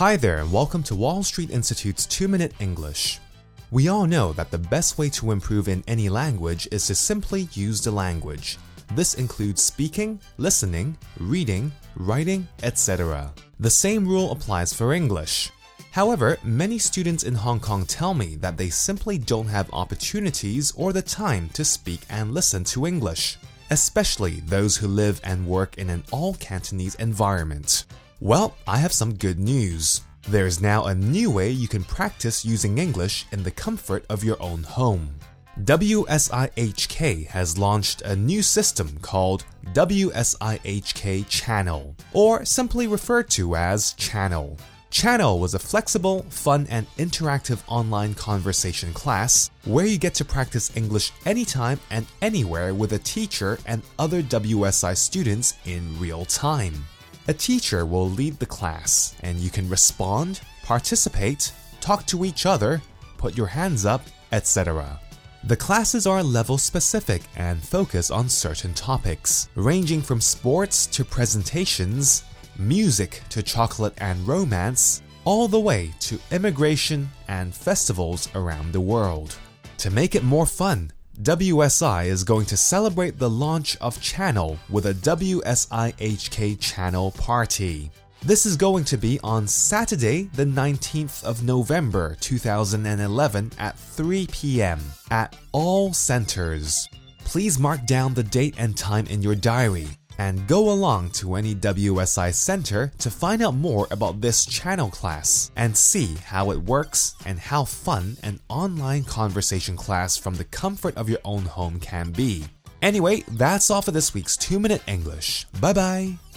Hi there, and welcome to Wall Street Institute's 2 Minute English. We all know that the best way to improve in any language is to simply use the language. This includes speaking, listening, reading, writing, etc. The same rule applies for English. However, many students in Hong Kong tell me that they simply don't have opportunities or the time to speak and listen to English, especially those who live and work in an all Cantonese environment. Well, I have some good news. There is now a new way you can practice using English in the comfort of your own home. WSIHK has launched a new system called WSIHK Channel, or simply referred to as Channel. Channel was a flexible, fun, and interactive online conversation class where you get to practice English anytime and anywhere with a teacher and other WSI students in real time. A teacher will lead the class, and you can respond, participate, talk to each other, put your hands up, etc. The classes are level specific and focus on certain topics, ranging from sports to presentations, music to chocolate and romance, all the way to immigration and festivals around the world. To make it more fun, WSI is going to celebrate the launch of Channel with a WSIHK Channel party. This is going to be on Saturday, the 19th of November 2011 at 3 p.m. at all centers. Please mark down the date and time in your diary and go along to any WSI center to find out more about this channel class and see how it works and how fun an online conversation class from the comfort of your own home can be. Anyway, that's all for this week's 2 Minute English. Bye bye.